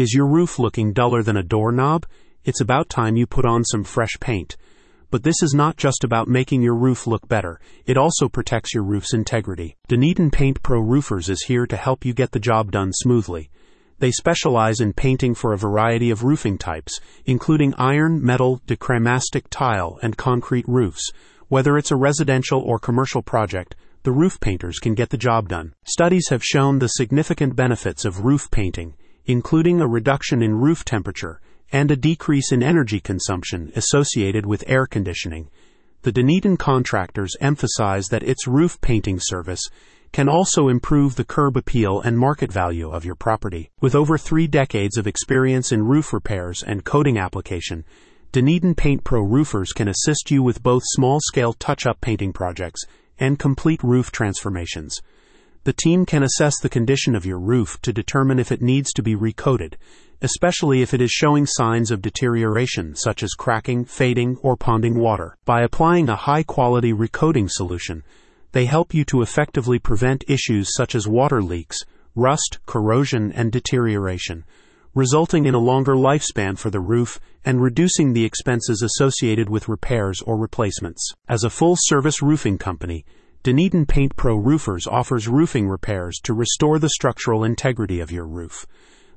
Is your roof looking duller than a doorknob? It's about time you put on some fresh paint. But this is not just about making your roof look better, it also protects your roof's integrity. Dunedin Paint Pro Roofers is here to help you get the job done smoothly. They specialize in painting for a variety of roofing types, including iron, metal, decramastic tile, and concrete roofs. Whether it's a residential or commercial project, the roof painters can get the job done. Studies have shown the significant benefits of roof painting, including a reduction in roof temperature and a decrease in energy consumption associated with air conditioning. The Dunedin contractors emphasize that its roof painting service can also improve the curb appeal and market value of your property. With over three decades of experience in roof repairs and coating application, Dunedin Paint Pro roofers can assist you with both small scale touch up painting projects and complete roof transformations. The team can assess the condition of your roof to determine if it needs to be recoated, especially if it is showing signs of deterioration such as cracking, fading, or ponding water. By applying a high quality recoating solution, they help you to effectively prevent issues such as water leaks, rust, corrosion, and deterioration, resulting in a longer lifespan for the roof and reducing the expenses associated with repairs or replacements. As a full service roofing company, Dunedin Paint Pro Roofers offers roofing repairs to restore the structural integrity of your roof.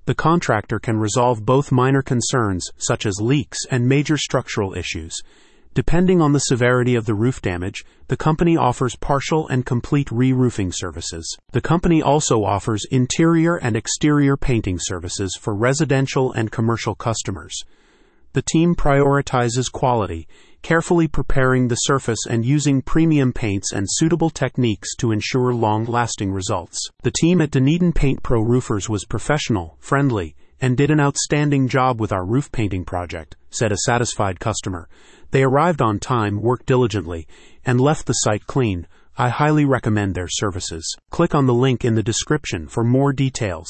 The contractor can resolve both minor concerns, such as leaks and major structural issues, Depending on the severity of the roof damage, the company offers partial and complete re roofing services. The company also offers interior and exterior painting services for residential and commercial customers. The team prioritizes quality, carefully preparing the surface and using premium paints and suitable techniques to ensure long lasting results. The team at Dunedin Paint Pro Roofers was professional, friendly, and did an outstanding job with our roof painting project, said a satisfied customer. They arrived on time, worked diligently, and left the site clean. I highly recommend their services. Click on the link in the description for more details.